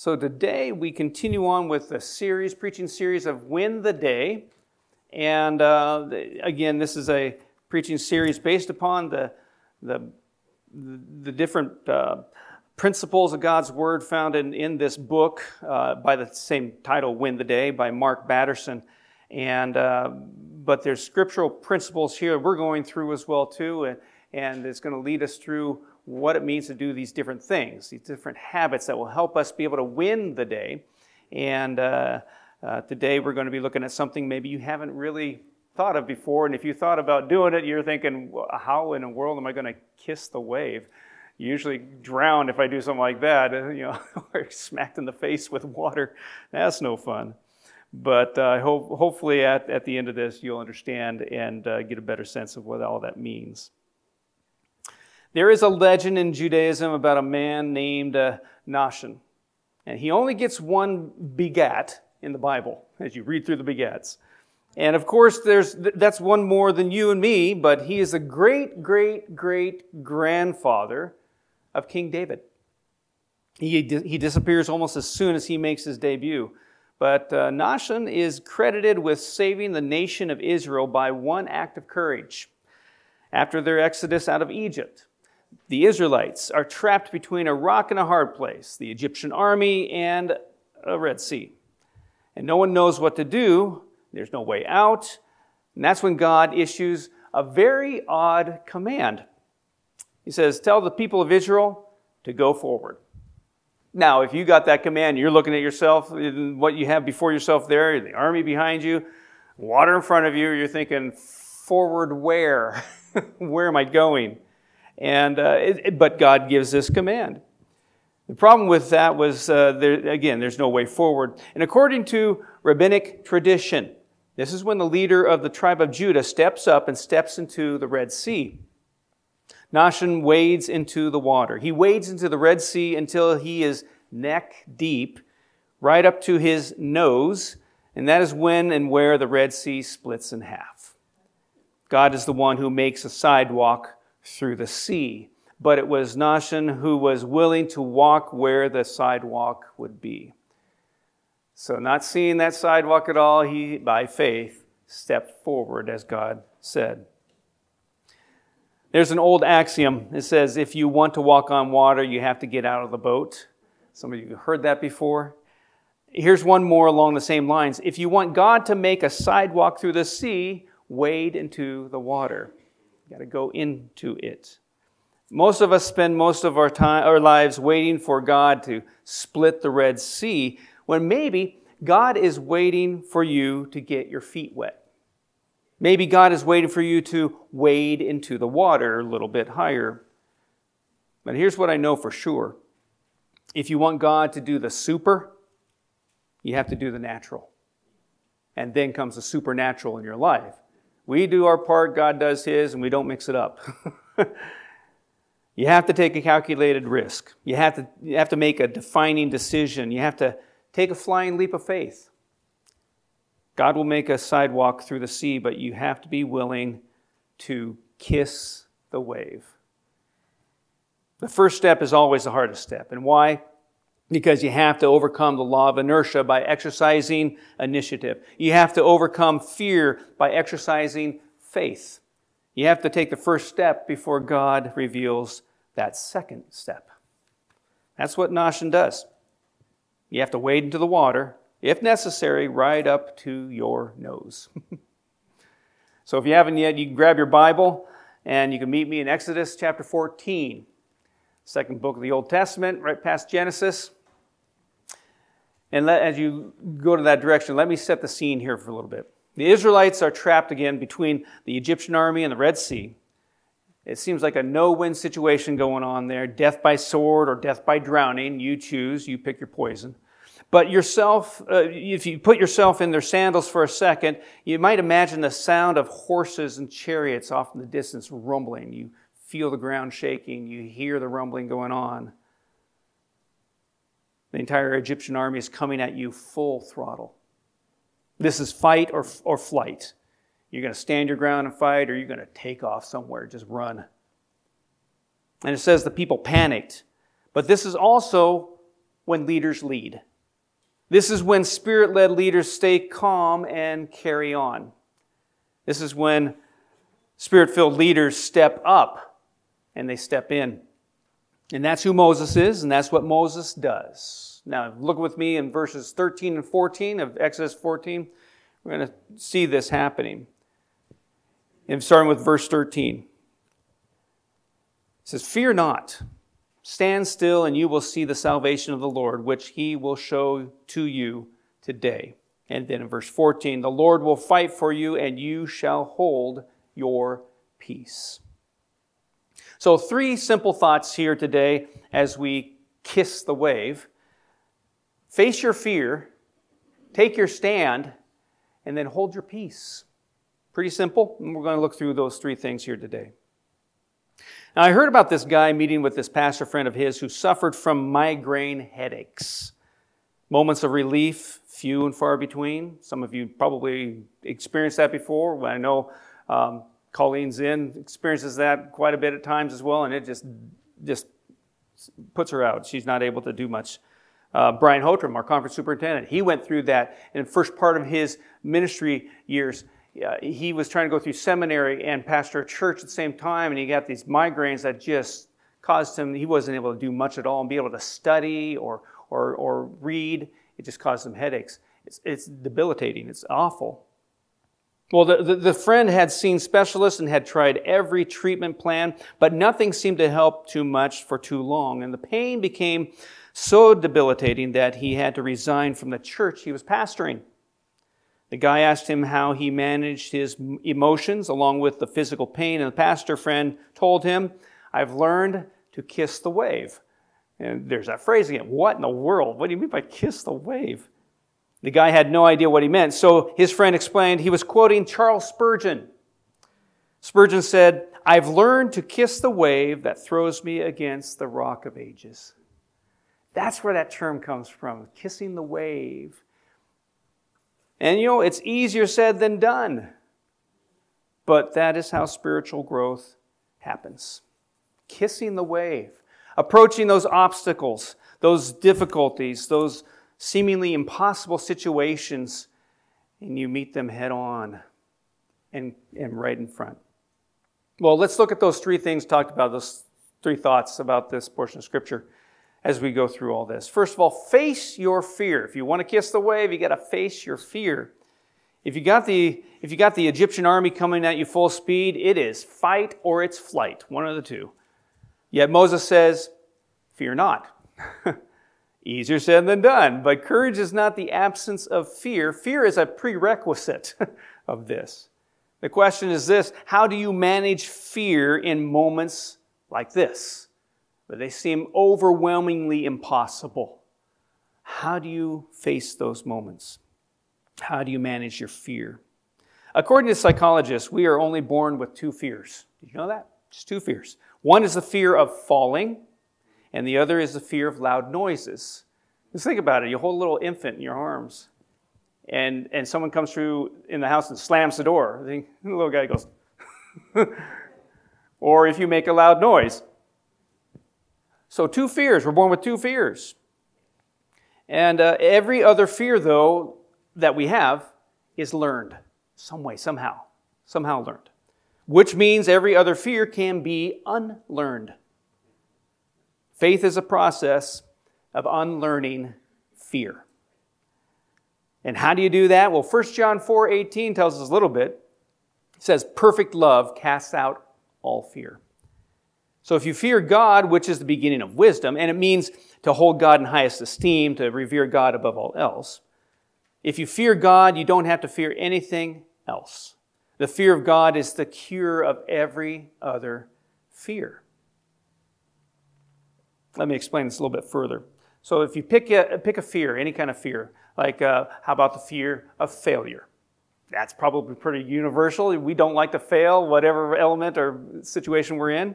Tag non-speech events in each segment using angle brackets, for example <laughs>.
So today we continue on with the series, preaching series of Win the Day. And uh, again, this is a preaching series based upon the, the, the different uh, principles of God's Word found in, in this book uh, by the same title, Win the Day, by Mark Batterson. And, uh, but there's scriptural principles here we're going through as well, too. And, and it's going to lead us through what it means to do these different things, these different habits that will help us be able to win the day. And uh, uh, today we're going to be looking at something maybe you haven't really thought of before. And if you thought about doing it, you're thinking, how in the world am I going to kiss the wave? usually drown if I do something like that, <laughs> you know, or smacked in the face with water. That's no fun. But uh, hope, hopefully, at, at the end of this, you'll understand and uh, get a better sense of what all that means. There is a legend in Judaism about a man named uh, Nahshon. And he only gets one begat in the Bible as you read through the begats. And of course, there's, that's one more than you and me, but he is a great, great, great grandfather of King David. He, he disappears almost as soon as he makes his debut. But uh, Nahshon is credited with saving the nation of Israel by one act of courage after their exodus out of Egypt the Israelites are trapped between a rock and a hard place, the Egyptian army and a Red Sea. And no one knows what to do. There's no way out. And that's when God issues a very odd command. He says, Tell the people of Israel to go forward. Now, if you got that command, you're looking at yourself, what you have before yourself there, the army behind you, water in front of you, you're thinking, forward where? <laughs> where am I going? And, uh, it, but God gives this command. The problem with that was, uh, there, again, there's no way forward. And according to rabbinic tradition, this is when the leader of the tribe of Judah steps up and steps into the Red Sea. Nahshon wades into the water. He wades into the Red Sea until he is neck deep, right up to his nose, and that is when and where the Red Sea splits in half. God is the one who makes a sidewalk through the sea. But it was Nahshon who was willing to walk where the sidewalk would be. So, not seeing that sidewalk at all, he, by faith, stepped forward as God said. There's an old axiom. It says, if you want to walk on water, you have to get out of the boat. Some of you heard that before. Here's one more along the same lines. If you want God to make a sidewalk through the sea, wade into the water. You got to go into it. Most of us spend most of our time, our lives waiting for God to split the Red Sea, when maybe God is waiting for you to get your feet wet. Maybe God is waiting for you to wade into the water a little bit higher. But here's what I know for sure. If you want God to do the super, you have to do the natural. And then comes the supernatural in your life. We do our part, God does His, and we don't mix it up. <laughs> you have to take a calculated risk. You have, to, you have to make a defining decision. You have to take a flying leap of faith. God will make a sidewalk through the sea, but you have to be willing to kiss the wave. The first step is always the hardest step. And why? Because you have to overcome the law of inertia by exercising initiative. You have to overcome fear by exercising faith. You have to take the first step before God reveals that second step. That's what Nahshon does. You have to wade into the water, if necessary, right up to your nose. <laughs> so if you haven't yet, you can grab your Bible and you can meet me in Exodus chapter 14, second book of the Old Testament, right past Genesis. And let, as you go to that direction, let me set the scene here for a little bit. The Israelites are trapped again between the Egyptian army and the Red Sea. It seems like a no win situation going on there death by sword or death by drowning. You choose, you pick your poison. But yourself, uh, if you put yourself in their sandals for a second, you might imagine the sound of horses and chariots off in the distance rumbling. You feel the ground shaking, you hear the rumbling going on. The entire Egyptian army is coming at you full throttle. This is fight or, or flight. You're going to stand your ground and fight, or you're going to take off somewhere, just run. And it says the people panicked. But this is also when leaders lead. This is when spirit led leaders stay calm and carry on. This is when spirit filled leaders step up and they step in. And that's who Moses is, and that's what Moses does. Now, look with me in verses 13 and 14 of Exodus 14. We're going to see this happening. And starting with verse 13. It says, Fear not. Stand still, and you will see the salvation of the Lord, which he will show to you today. And then in verse 14, the Lord will fight for you, and you shall hold your peace. So, three simple thoughts here today as we kiss the wave. Face your fear, take your stand, and then hold your peace. Pretty simple. And we're going to look through those three things here today. Now, I heard about this guy meeting with this pastor friend of his who suffered from migraine headaches. Moments of relief, few and far between. Some of you probably experienced that before. I know um, Colleen's in experiences that quite a bit at times as well, and it just just puts her out. She's not able to do much. Uh, Brian Hotram, our conference superintendent, he went through that in the first part of his ministry years. Uh, he was trying to go through seminary and pastor a church at the same time, and he got these migraines that just caused him, he wasn't able to do much at all and be able to study or, or, or read. It just caused him headaches. It's, it's debilitating, it's awful. Well, the, the, the, friend had seen specialists and had tried every treatment plan, but nothing seemed to help too much for too long. And the pain became so debilitating that he had to resign from the church he was pastoring. The guy asked him how he managed his emotions along with the physical pain, and the pastor friend told him, I've learned to kiss the wave. And there's that phrase again. What in the world? What do you mean by kiss the wave? The guy had no idea what he meant, so his friend explained he was quoting Charles Spurgeon. Spurgeon said, I've learned to kiss the wave that throws me against the rock of ages. That's where that term comes from, kissing the wave. And you know, it's easier said than done. But that is how spiritual growth happens. Kissing the wave, approaching those obstacles, those difficulties, those seemingly impossible situations, and you meet them head on and, and right in front. Well, let's look at those three things talked about, those three thoughts about this portion of Scripture as we go through all this. First of all, face your fear. If you want to kiss the wave, you got to face your fear. If you got the if you got the Egyptian army coming at you full speed, it is fight or it's flight, one of the two. Yet Moses says, "Fear not." <laughs> Easier said than done, but courage is not the absence of fear. Fear is a prerequisite <laughs> of this. The question is this how do you manage fear in moments like this, where they seem overwhelmingly impossible? How do you face those moments? How do you manage your fear? According to psychologists, we are only born with two fears. Did you know that? Just two fears. One is the fear of falling, and the other is the fear of loud noises. Just think about it. You hold a little infant in your arms, and, and someone comes through in the house and slams the door. The little guy goes, <laughs> or if you make a loud noise. So, two fears. We're born with two fears. And uh, every other fear, though, that we have is learned some way, somehow, somehow learned. Which means every other fear can be unlearned. Faith is a process of unlearning fear. And how do you do that? Well, 1 John 4 18 tells us a little bit. It says, Perfect love casts out all fear. So if you fear God, which is the beginning of wisdom, and it means to hold God in highest esteem, to revere God above all else, if you fear God, you don't have to fear anything else. The fear of God is the cure of every other fear. Let me explain this a little bit further. So, if you pick a, pick a fear, any kind of fear, like uh, how about the fear of failure? That's probably pretty universal. We don't like to fail, whatever element or situation we're in.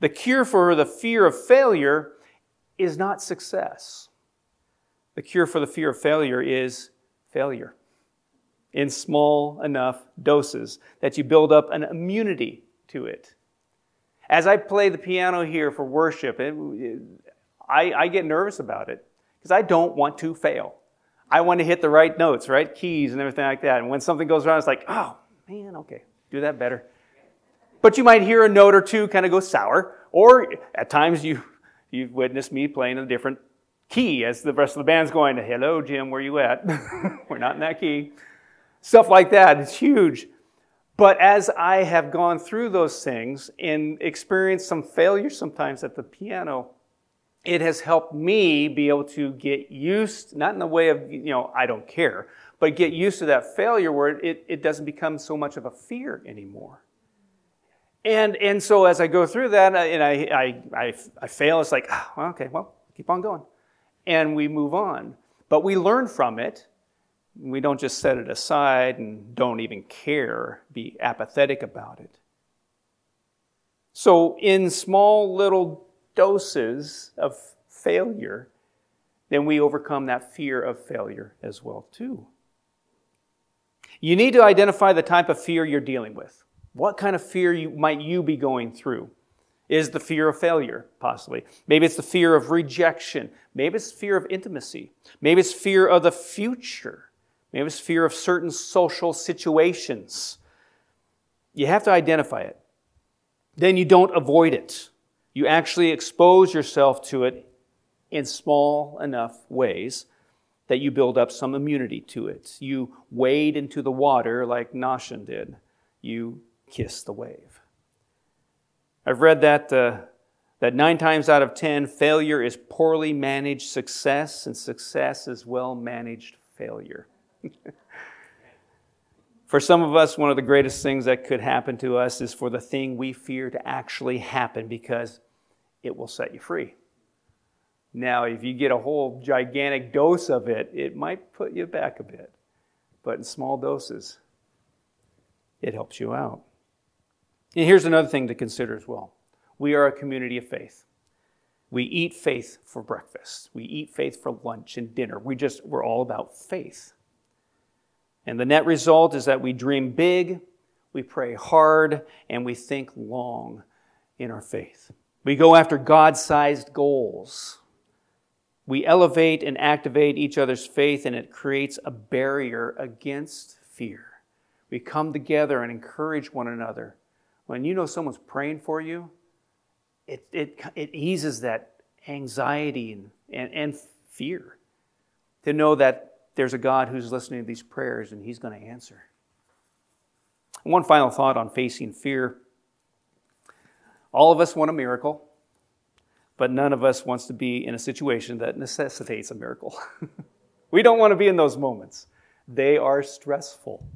The cure for the fear of failure is not success. The cure for the fear of failure is failure in small enough doses that you build up an immunity to it. As I play the piano here for worship, it, I, I get nervous about it because I don't want to fail. I want to hit the right notes, right keys, and everything like that. And when something goes wrong, it's like, oh man, okay, do that better. But you might hear a note or two kind of go sour, or at times you you've witnessed me playing a different key as the rest of the band's going, "Hello, Jim, where you at?" <laughs> We're not in that key. Stuff like that. It's huge. But as I have gone through those things and experienced some failure sometimes at the piano, it has helped me be able to get used, not in the way of, you know, I don't care, but get used to that failure where it, it doesn't become so much of a fear anymore. And, and so as I go through that uh, and I, I, I, I fail, it's like, oh, okay, well, keep on going. And we move on. But we learn from it. We don't just set it aside and don't even care, be apathetic about it. So, in small little doses of failure, then we overcome that fear of failure as well too. You need to identify the type of fear you're dealing with. What kind of fear you, might you be going through? Is the fear of failure, possibly? Maybe it's the fear of rejection. Maybe it's fear of intimacy. Maybe it's fear of the future. Maybe it's fear of certain social situations. You have to identify it. Then you don't avoid it. You actually expose yourself to it in small enough ways that you build up some immunity to it. You wade into the water like Nahshon did. You kiss the wave. I've read that, uh, that nine times out of ten, failure is poorly managed success, and success is well managed failure. <laughs> For some of us, one of the greatest things that could happen to us is for the thing we fear to actually happen because it will set you free. Now, if you get a whole gigantic dose of it, it might put you back a bit. But in small doses, it helps you out. And here's another thing to consider as well we are a community of faith. We eat faith for breakfast. We eat faith for lunch and dinner. We just, we're all about faith. And the net result is that we dream big, we pray hard, and we think long in our faith. We go after God sized goals. We elevate and activate each other's faith, and it creates a barrier against fear. We come together and encourage one another. When you know someone's praying for you, it, it, it eases that anxiety and, and, and fear to know that there's a God who's listening to these prayers and he's going to answer. One final thought on facing fear all of us want a miracle, but none of us wants to be in a situation that necessitates a miracle. <laughs> we don't want to be in those moments. They are stressful,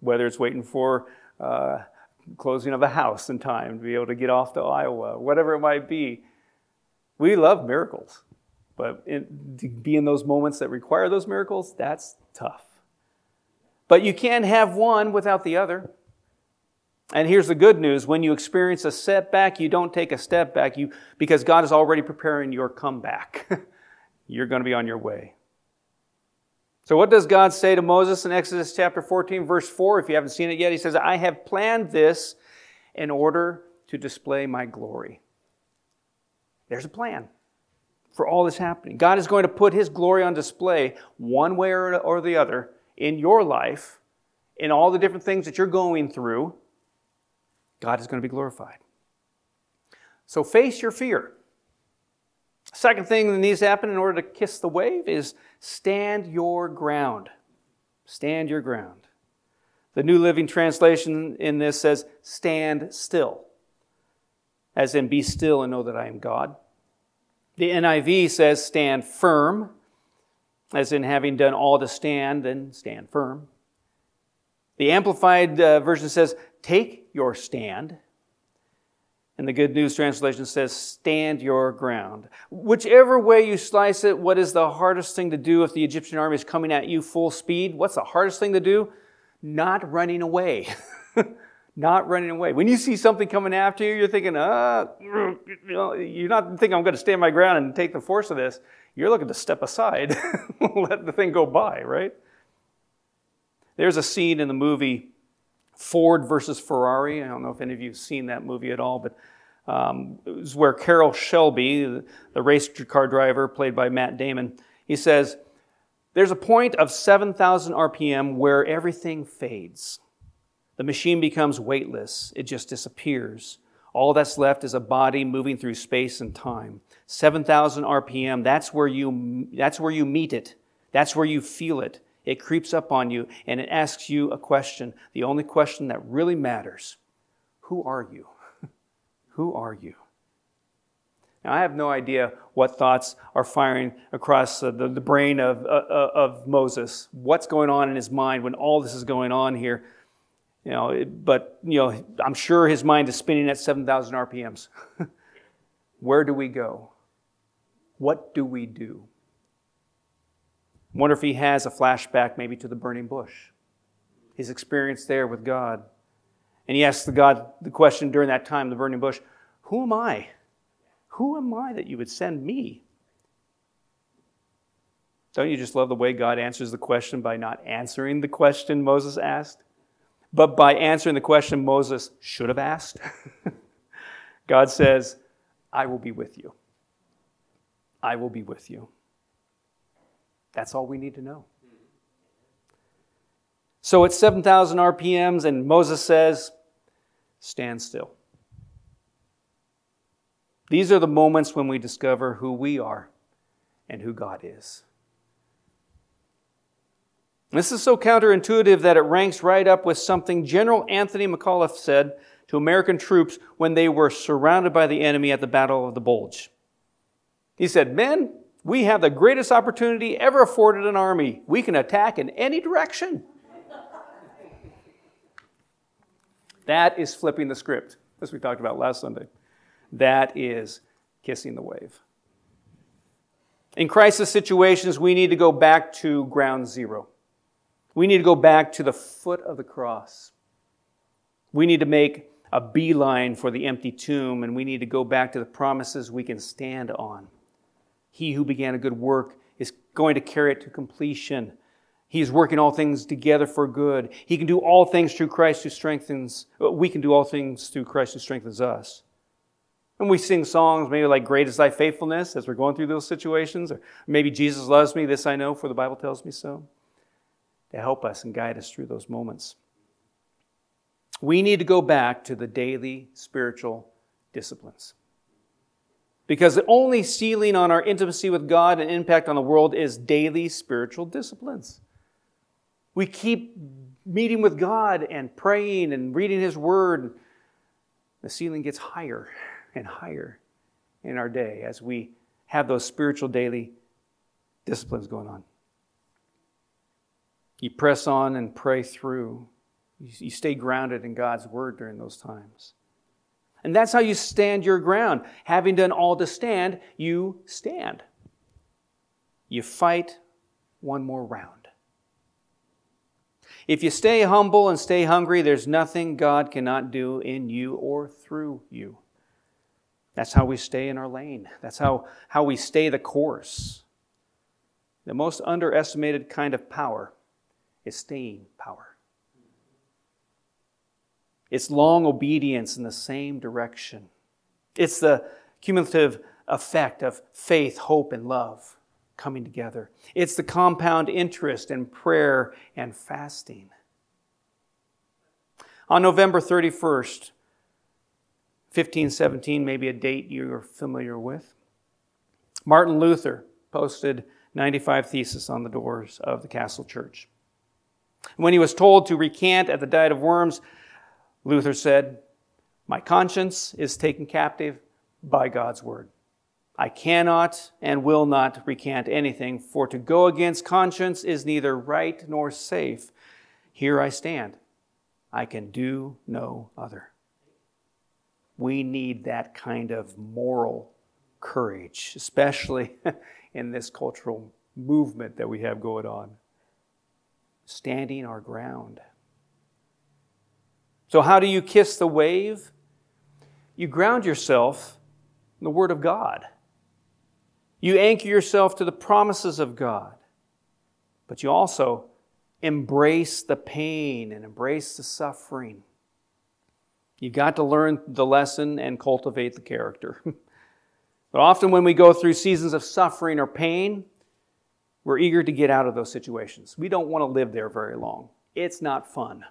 whether it's waiting for uh, closing of a house in time to be able to get off to Iowa, whatever it might be. We love miracles, but to be in those moments that require those miracles, that's tough. But you can't have one without the other. And here's the good news when you experience a setback, you don't take a step back you, because God is already preparing your comeback. <laughs> You're going to be on your way. So, what does God say to Moses in Exodus chapter 14, verse 4? If you haven't seen it yet, he says, I have planned this in order to display my glory. There's a plan for all this happening. God is going to put his glory on display one way or the other in your life, in all the different things that you're going through. God is going to be glorified. So face your fear. Second thing that needs to happen in order to kiss the wave is stand your ground. Stand your ground. The New Living Translation in this says, stand still, as in be still and know that I am God. The NIV says, stand firm, as in having done all to stand, then stand firm. The Amplified uh, Version says, take your stand. And the Good News Translation says, stand your ground. Whichever way you slice it, what is the hardest thing to do if the Egyptian army is coming at you full speed? What's the hardest thing to do? Not running away. <laughs> not running away. When you see something coming after you, you're thinking, uh, you know, you're not thinking I'm going to stand my ground and take the force of this. You're looking to step aside, <laughs> let the thing go by, right? There's a scene in the movie Ford versus Ferrari. I don't know if any of you have seen that movie at all, but Um, it was where Carroll Shelby, the race car driver played by Matt Damon, he says, There's a point of 7,000 RPM where everything fades. The machine becomes weightless, it just disappears. All that's left is a body moving through space and time. 7,000 RPM, that's where, you, that's where you meet it. That's where you feel it. It creeps up on you and it asks you a question, the only question that really matters Who are you? <laughs> Who are you? Now, I have no idea what thoughts are firing across uh, the, the brain of, uh, uh, of Moses, what's going on in his mind when all this is going on here. You know, but, you know, I'm sure his mind is spinning at 7,000 RPMs. <laughs> Where do we go? What do we do? Wonder if he has a flashback maybe to the burning bush, his experience there with God. And he asks the God the question during that time, the burning bush, Who am I? Who am I that you would send me? Don't you just love the way God answers the question by not answering the question Moses asked, but by answering the question Moses should have asked? <laughs> God says, I will be with you. I will be with you. That's all we need to know. So it's 7,000 RPMs, and Moses says, Stand still. These are the moments when we discover who we are and who God is. This is so counterintuitive that it ranks right up with something General Anthony McAuliffe said to American troops when they were surrounded by the enemy at the Battle of the Bulge. He said, Men, we have the greatest opportunity ever afforded an army. We can attack in any direction. that is flipping the script, as we talked about last Sunday. That is kissing the wave. In crisis situations, we need to go back to ground zero. We need to go back to the foot of the cross. We need to make a beeline for the empty tomb, and we need to go back to the promises we can stand on. He who began a good work is going to carry it to completion. He is working all things together for good. He can do all things through Christ who strengthens, uh, we can do all things through Christ who strengthens us. And we sing songs maybe like Great is Thy Faithfulness as we're going through those situations, or maybe Jesus loves me, this I know, for the Bible tells me so, to help us and guide us through those moments. We need to go back to the daily spiritual disciplines. Because the only ceiling on our intimacy with God and impact on the world is daily spiritual disciplines. We keep meeting with God and praying and reading His Word. The ceiling gets higher and higher in our day as we have those spiritual daily disciplines going on. You press on and pray through. You stay grounded in God's Word during those times. And that's how you stand your ground. Having done all to stand, you stand. You fight one more round. If you stay humble and stay hungry, there's nothing God cannot do in you or through you. That's how we stay in our lane. That's how, how we stay the course. The most underestimated kind of power is staying power. It's long obedience in the same direction. It's the cumulative effect of faith, hope, and love coming together. It's the compound interest in prayer and fasting. On November 31st, 1517, maybe a date you're familiar with, Martin Luther posted 95 theses on the doors of the castle church. When he was told to recant at the Diet of Worms, Luther said, My conscience is taken captive by God's word. I cannot and will not recant anything, for to go against conscience is neither right nor safe. Here I stand. I can do no other. We need that kind of moral courage, especially <laughs> in this cultural movement that we have going on. Standing our ground. So, how do you kiss the wave? You ground yourself in the Word of God. You anchor yourself to the promises of God. But you also embrace the pain and embrace the suffering. You've got to learn the lesson and cultivate the character. <laughs> but often, when we go through seasons of suffering or pain, we're eager to get out of those situations. We don't want to live there very long. It's not fun.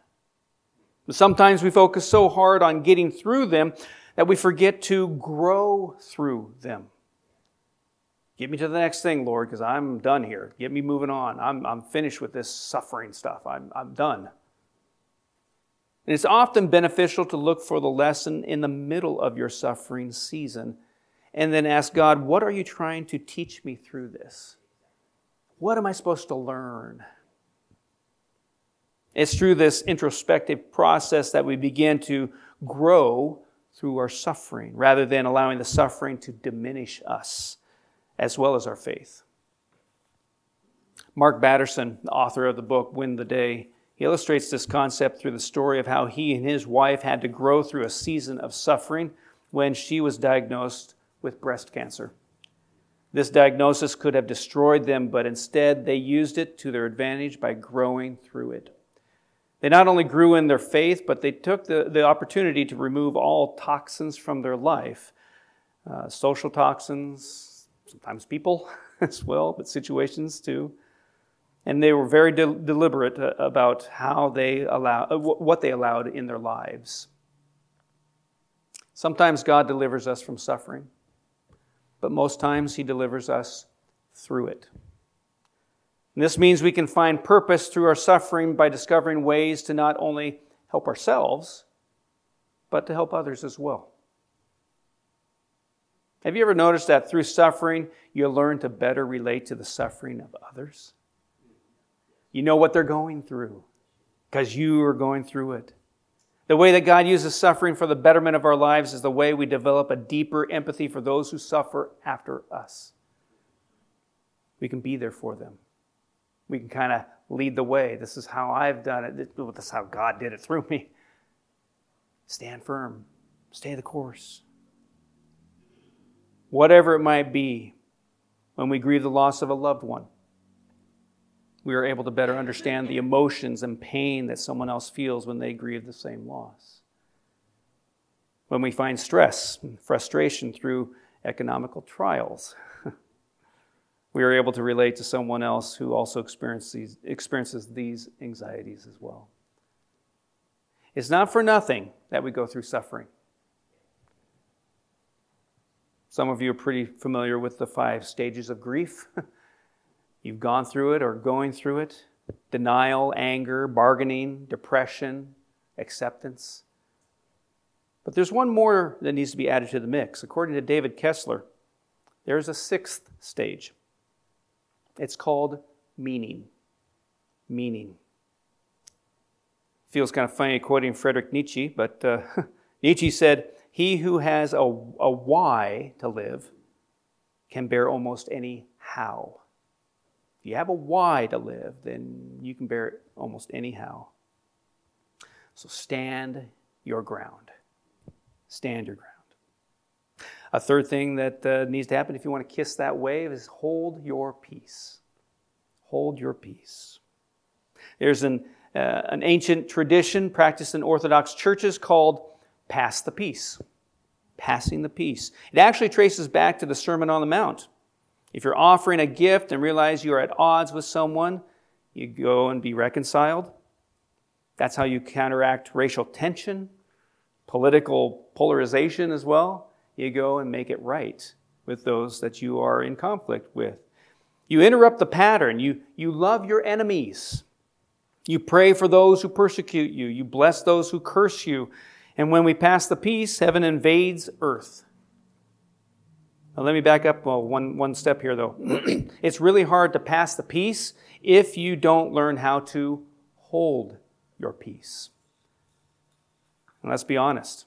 But sometimes we focus so hard on getting through them that we forget to grow through them. Get me to the next thing, Lord, because I'm done here. Get me moving on. I'm, I'm finished with this suffering stuff. I'm, I'm done. And it's often beneficial to look for the lesson in the middle of your suffering season and then ask God, what are you trying to teach me through this? What am I supposed to learn? It's through this introspective process that we begin to grow through our suffering rather than allowing the suffering to diminish us as well as our faith. Mark Batterson, the author of the book Win the Day, he illustrates this concept through the story of how he and his wife had to grow through a season of suffering when she was diagnosed with breast cancer. This diagnosis could have destroyed them, but instead they used it to their advantage by growing through it. They not only grew in their faith, but they took the, the opportunity to remove all toxins from their life uh, social toxins, sometimes people <laughs> as well, but situations too. And they were very de- deliberate uh, about how they allow, uh, what they allowed in their lives. Sometimes God delivers us from suffering, but most times He delivers us through it. And this means we can find purpose through our suffering by discovering ways to not only help ourselves, but to help others as well. Have you ever noticed that through suffering, you learn to better relate to the suffering of others? You know what they're going through because you are going through it. The way that God uses suffering for the betterment of our lives is the way we develop a deeper empathy for those who suffer after us. We can be there for them. We can kind of lead the way. This is how I've done it. This is how God did it through me. Stand firm, stay the course whatever it might be, when we grieve the loss of a loved one, we are able to better understand the emotions and pain that someone else feels when they grieve the same loss. When we find stress and frustration through economical trials, <laughs> we are able to relate to someone else who also experiences these, anxieties as well. It's not for nothing that we go through suffering. Some of you are pretty familiar with the five stages of grief. <laughs> You've gone through it or going through it denial, anger, bargaining, depression, acceptance. But there's one more that needs to be added to the mix. According to David Kessler, there's a sixth stage. It's called meaning. Meaning. Feels kind of funny quoting Friedrich Nietzsche, but uh, <laughs> Nietzsche said, he who has a, a why to live can bear almost any how. If you have a why to live, then you can bear it almost anyhow. So stand your ground. Stand your ground. A third thing that uh, needs to happen if you want to kiss that wave is hold your peace. Hold your peace. There's an, uh, an ancient tradition practiced in Orthodox churches called pass the peace. Passing the peace. It actually traces back to the Sermon on the Mount. If you're offering a gift and realize you are at odds with someone, you go and be reconciled. That's how you counteract racial tension, political polarization as well. You go and make it right with those that you are in conflict with. You interrupt the pattern. You, you love your enemies. You pray for those who persecute you. You bless those who curse you. And when we pass the peace, heaven invades earth. Let me back up well, one, one step here, though. <clears throat> it's really hard to pass the peace if you don't learn how to hold your peace. And let's be honest,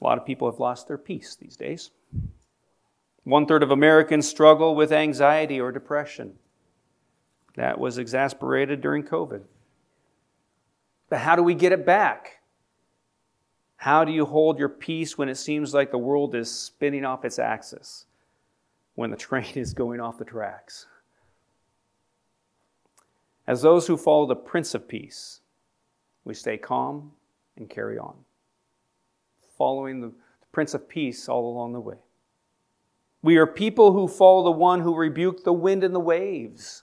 a lot of people have lost their peace these days. One third of Americans struggle with anxiety or depression. That was exasperated during COVID. But how do we get it back? How do you hold your peace when it seems like the world is spinning off its axis, when the train <laughs> is going off the tracks? As those who follow the Prince of Peace, we stay calm and carry on. following the Prince of Peace all along the way. We are people who follow the one who rebuked the wind and the waves.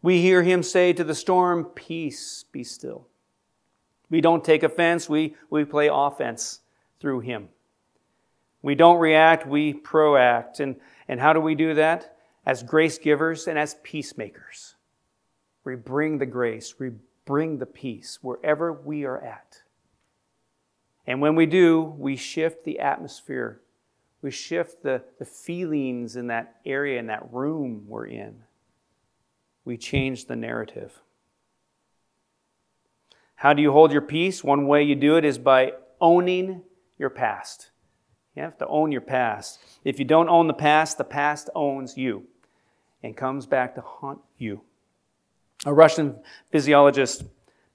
We hear him say to the storm, Peace, be still. We don't take offense, we, we play offense through him. We don't react, we proact. And, and how do we do that? As grace givers and as peacemakers. We bring the grace, we bring the peace wherever we are at. And when we do, we shift the atmosphere. We shift the, the feelings in that area, in that room we're in. We change the narrative. How do you hold your peace? One way you do it is by owning your past. You have to own your past. If you don't own the past, the past owns you and comes back to haunt you. A Russian physiologist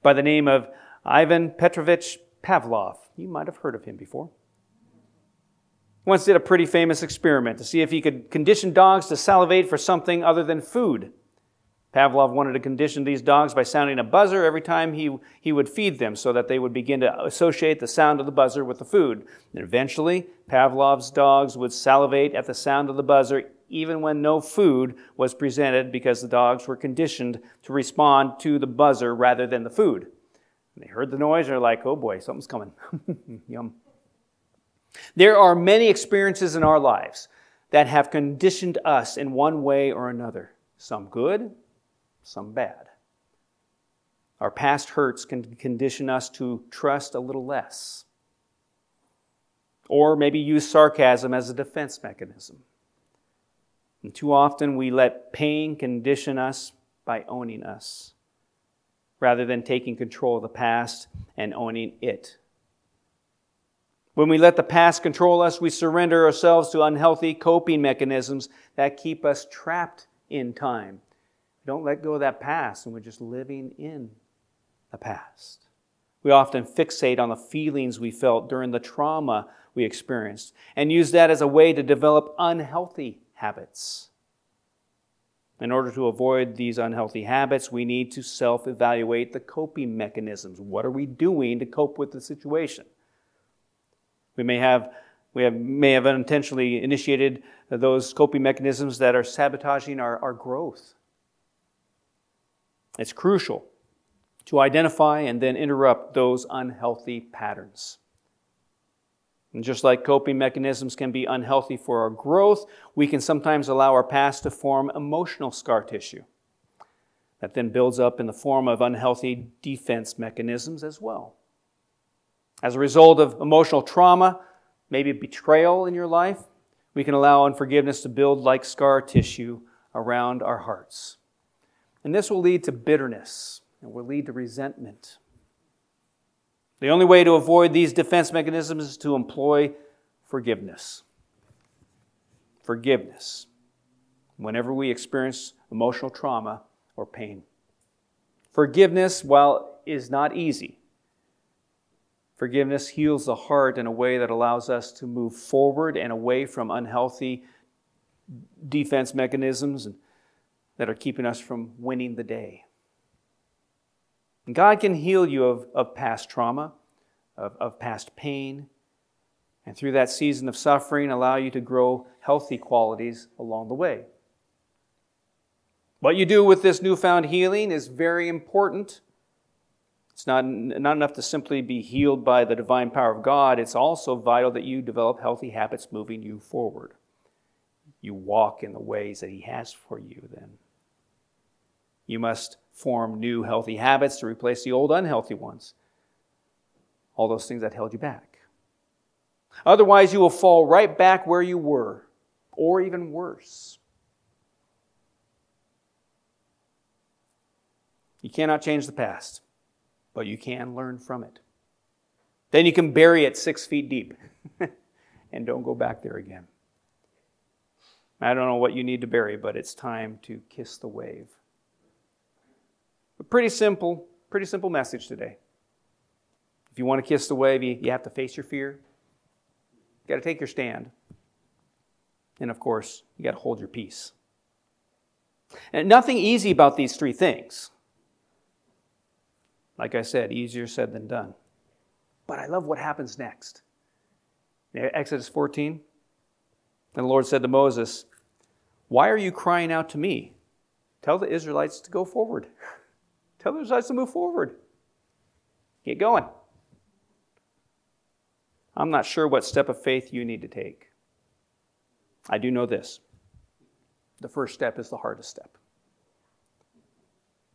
by the name of Ivan Petrovich Pavlov, you might have heard of him before, once did a pretty famous experiment to see if he could condition dogs to salivate for something other than food. Pavlov wanted to condition these dogs by sounding a buzzer every time he, he would feed them so that they would begin to associate the sound of the buzzer with the food. And eventually, Pavlov's dogs would salivate at the sound of the buzzer even when no food was presented because the dogs were conditioned to respond to the buzzer rather than the food. And they heard the noise and they're like, oh boy, something's coming. <laughs> Yum. There are many experiences in our lives that have conditioned us in one way or another, some good, some bad. Our past hurts can condition us to trust a little less, or maybe use sarcasm as a defense mechanism. And too often we let pain condition us by owning us, rather than taking control of the past and owning it. When we let the past control us, we surrender ourselves to unhealthy coping mechanisms that keep us trapped in time don't let go of that past and we're just living in the past. We often fixate on the feelings we felt during the trauma we experienced and use that as a way to develop unhealthy habits. In order to avoid these unhealthy habits, we need to self evaluate the coping mechanisms. What are we doing to cope with the situation? We may have, we have, may have unintentionally initiated those coping mechanisms that are sabotaging our, our growth it's crucial to identify and then interrupt those unhealthy patterns. And just like coping mechanisms can be unhealthy for our growth, we can sometimes allow our past to form emotional scar tissue that then builds up in the form of unhealthy defense mechanisms as well. As a result of emotional trauma, maybe betrayal in your life, we can allow unforgiveness to build like scar tissue around our hearts. And this will lead to bitterness and will lead to resentment. The only way to avoid these defense mechanisms is to employ forgiveness. Forgiveness. Whenever we experience emotional trauma or pain. Forgiveness, while is not easy, forgiveness heals the heart in a way that allows us to move forward and away from unhealthy defense mechanisms and that are keeping us from winning the day. And God can heal you of, of past trauma, of, of past pain, and through that season of suffering, allow you to grow healthy qualities along the way. What you do with this newfound healing is very important. It's not, not enough to simply be healed by the divine power of God, it's also vital that you develop healthy habits moving you forward. You walk in the ways that He has for you then. You must form new healthy habits to replace the old unhealthy ones. All those things that held you back. Otherwise, you will fall right back where you were, or even worse. You cannot change the past, but you can learn from it. Then you can bury it six feet deep <laughs> and don't go back there again. I don't know what you need to bury, but it's time to kiss the wave. A pretty simple, pretty simple message today. If you want to kiss the wave, you, you have to face your fear. You got to take your stand. And of course, you got to hold your peace. And nothing easy about these three things. Like I said, easier said than done. But I love what happens next. Exodus 14. And the Lord said to Moses, Why are you crying out to me? Tell the Israelites to go forward. <laughs> Tell the Israelites to move forward. Get going. I'm not sure what step of faith you need to take. I do know this the first step is the hardest step.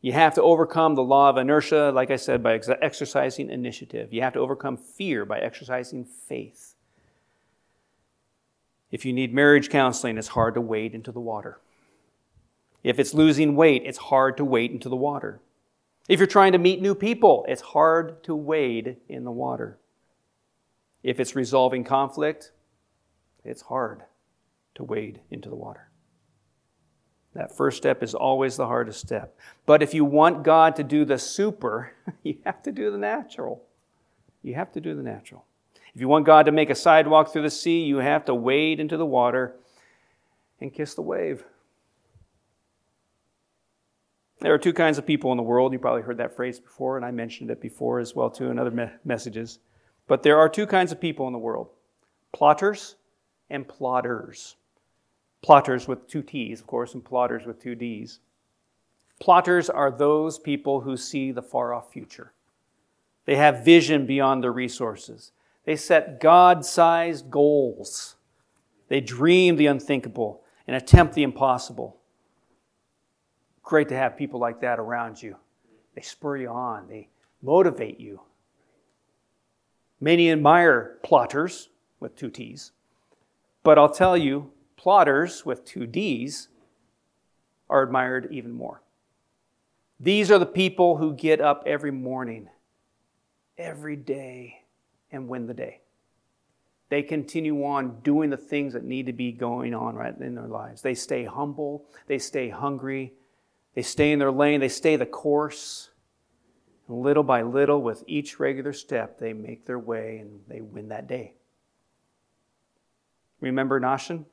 You have to overcome the law of inertia, like I said, by ex- exercising initiative. You have to overcome fear by exercising faith. If you need marriage counseling, it's hard to wade into the water. If it's losing weight, it's hard to wade into the water. If you're trying to meet new people, it's hard to wade in the water. If it's resolving conflict, it's hard to wade into the water. That first step is always the hardest step. But if you want God to do the super, <laughs> you have to do the natural. You have to do the natural. If you want God to make a sidewalk through the sea, you have to wade into the water and kiss the wave. There are two kinds of people in the world. You probably heard that phrase before, and I mentioned it before as well too in other me- messages. But there are two kinds of people in the world: plotters and plodders. Plotters with two T's, of course, and plodders with two D's. Plotters are those people who see the far off future. They have vision beyond their resources. They set God sized goals. They dream the unthinkable and attempt the impossible. Great to have people like that around you. They spur you on, they motivate you. Many admire plotters with two T's. But I'll tell you, plodders with two D's are admired even more. These are the people who get up every morning, every day, and win the day. They continue on doing the things that need to be going on right in their lives. They stay humble, they stay hungry, they stay in their lane, they stay the course. And little by little, with each regular step, they make their way and they win that day. Remember Nahshon?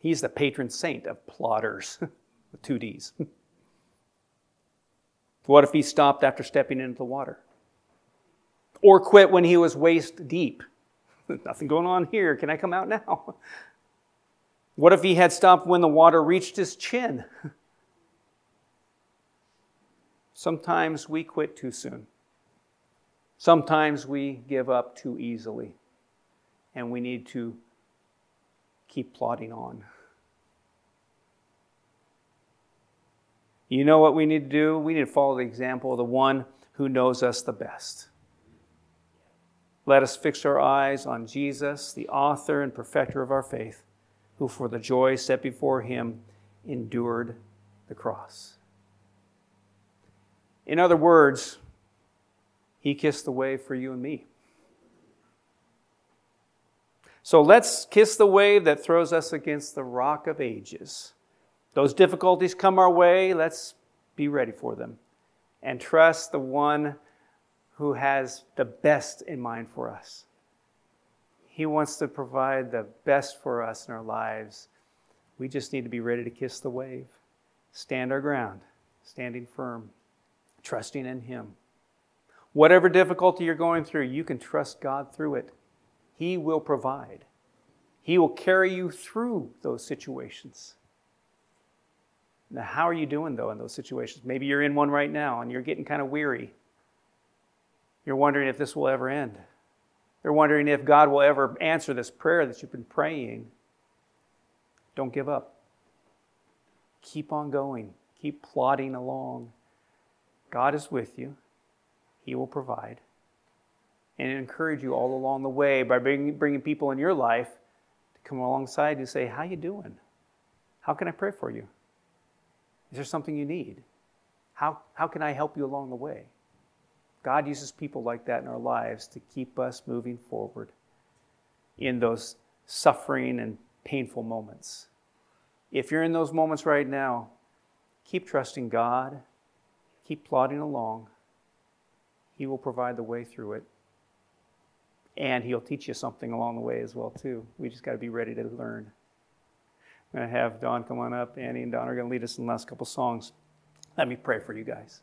He's the patron saint of plodders <laughs> with two D's. <laughs> what if he stopped after stepping into the water? Or quit when he was waist deep? <laughs> Nothing going on here. Can I come out now? What if he had stopped when the water reached his chin? Sometimes we quit too soon. Sometimes we give up too easily. And we need to keep plodding on. You know what we need to do? We need to follow the example of the one who knows us the best. Let us fix our eyes on Jesus, the author and perfecter of our faith, who for the joy set before him endured the cross. In other words, he kissed the way for you and me. So let's kiss the wave that throws us against the rock of ages. Those difficulties come our way, let's be ready for them and trust the one who has the best in mind for us. He wants to provide the best for us in our lives. We just need to be ready to kiss the wave, stand our ground, standing firm, trusting in Him. Whatever difficulty you're going through, you can trust God through it. He will provide. He will carry you through those situations. Now, how are you doing, though, in those situations? Maybe you're in one right now and you're getting kind of weary. You're wondering if this will ever end. You're wondering if God will ever answer this prayer that you've been praying. Don't give up. Keep on going. Keep plodding along. God is with you. He will provide and encourage you all along the way by bringing, bringing people in your life to come alongside you and say, how you doing? How can I pray for you? Is there something you need? How, how can I help you along the way? God uses people like that in our lives to keep us moving forward in those suffering and painful moments. If you're in those moments right now, keep trusting God, keep plodding along. He will provide the way through it and he'll teach you something along the way as well too. We just got to be ready to learn. I'm going to have Don come on up. Annie and Don are going to lead us in the last couple songs. Let me pray for you guys.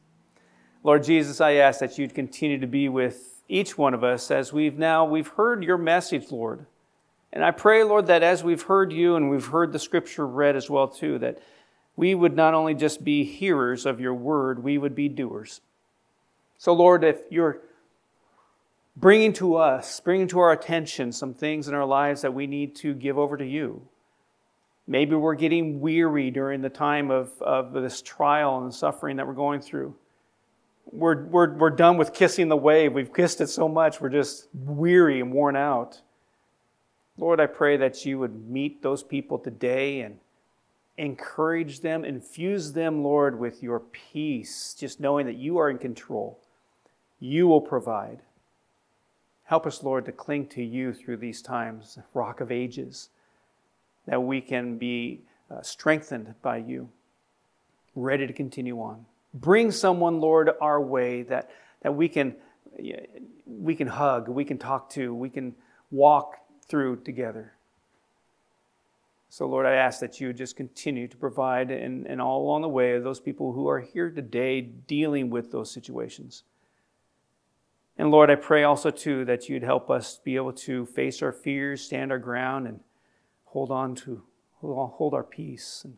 Lord Jesus, I ask that you'd continue to be with each one of us as we've now we've heard your message, Lord. And I pray, Lord, that as we've heard you and we've heard the scripture read as well too, that we would not only just be hearers of your word, we would be doers. So, Lord, if you're bringing to us, bringing to our attention some things in our lives that we need to give over to you, maybe we're getting weary during the time of, of this trial and suffering that we're going through. We're, we're, we're done with kissing the wave. We've kissed it so much, we're just weary and worn out. Lord, I pray that you would meet those people today and encourage them, infuse them, Lord, with your peace, just knowing that you are in control. You will provide. Help us, Lord, to cling to you through these times, rock of ages, that we can be uh, strengthened by you, ready to continue on. Bring someone, Lord, our way that, that we, can, we can hug, we can talk to, we can walk through together. So, Lord, I ask that you just continue to provide and, and all along the way those people who are here today dealing with those situations. And Lord, I pray also too that you'd help us be able to face our fears, stand our ground, and hold on to hold our peace and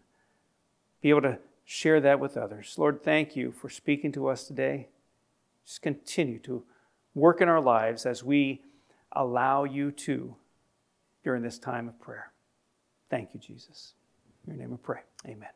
be able to share that with others. Lord, thank you for speaking to us today. Just continue to work in our lives as we allow you to during this time of prayer. Thank you, Jesus. In your name we pray. Amen.